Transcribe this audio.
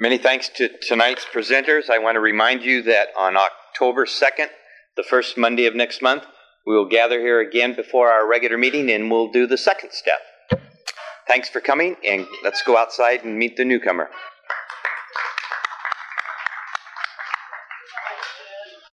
Many thanks to tonight's presenters. I want to remind you that on October 2nd, the first Monday of next month, we will gather here again before our regular meeting and we'll do the second step. Thanks for coming, and let's go outside and meet the newcomer.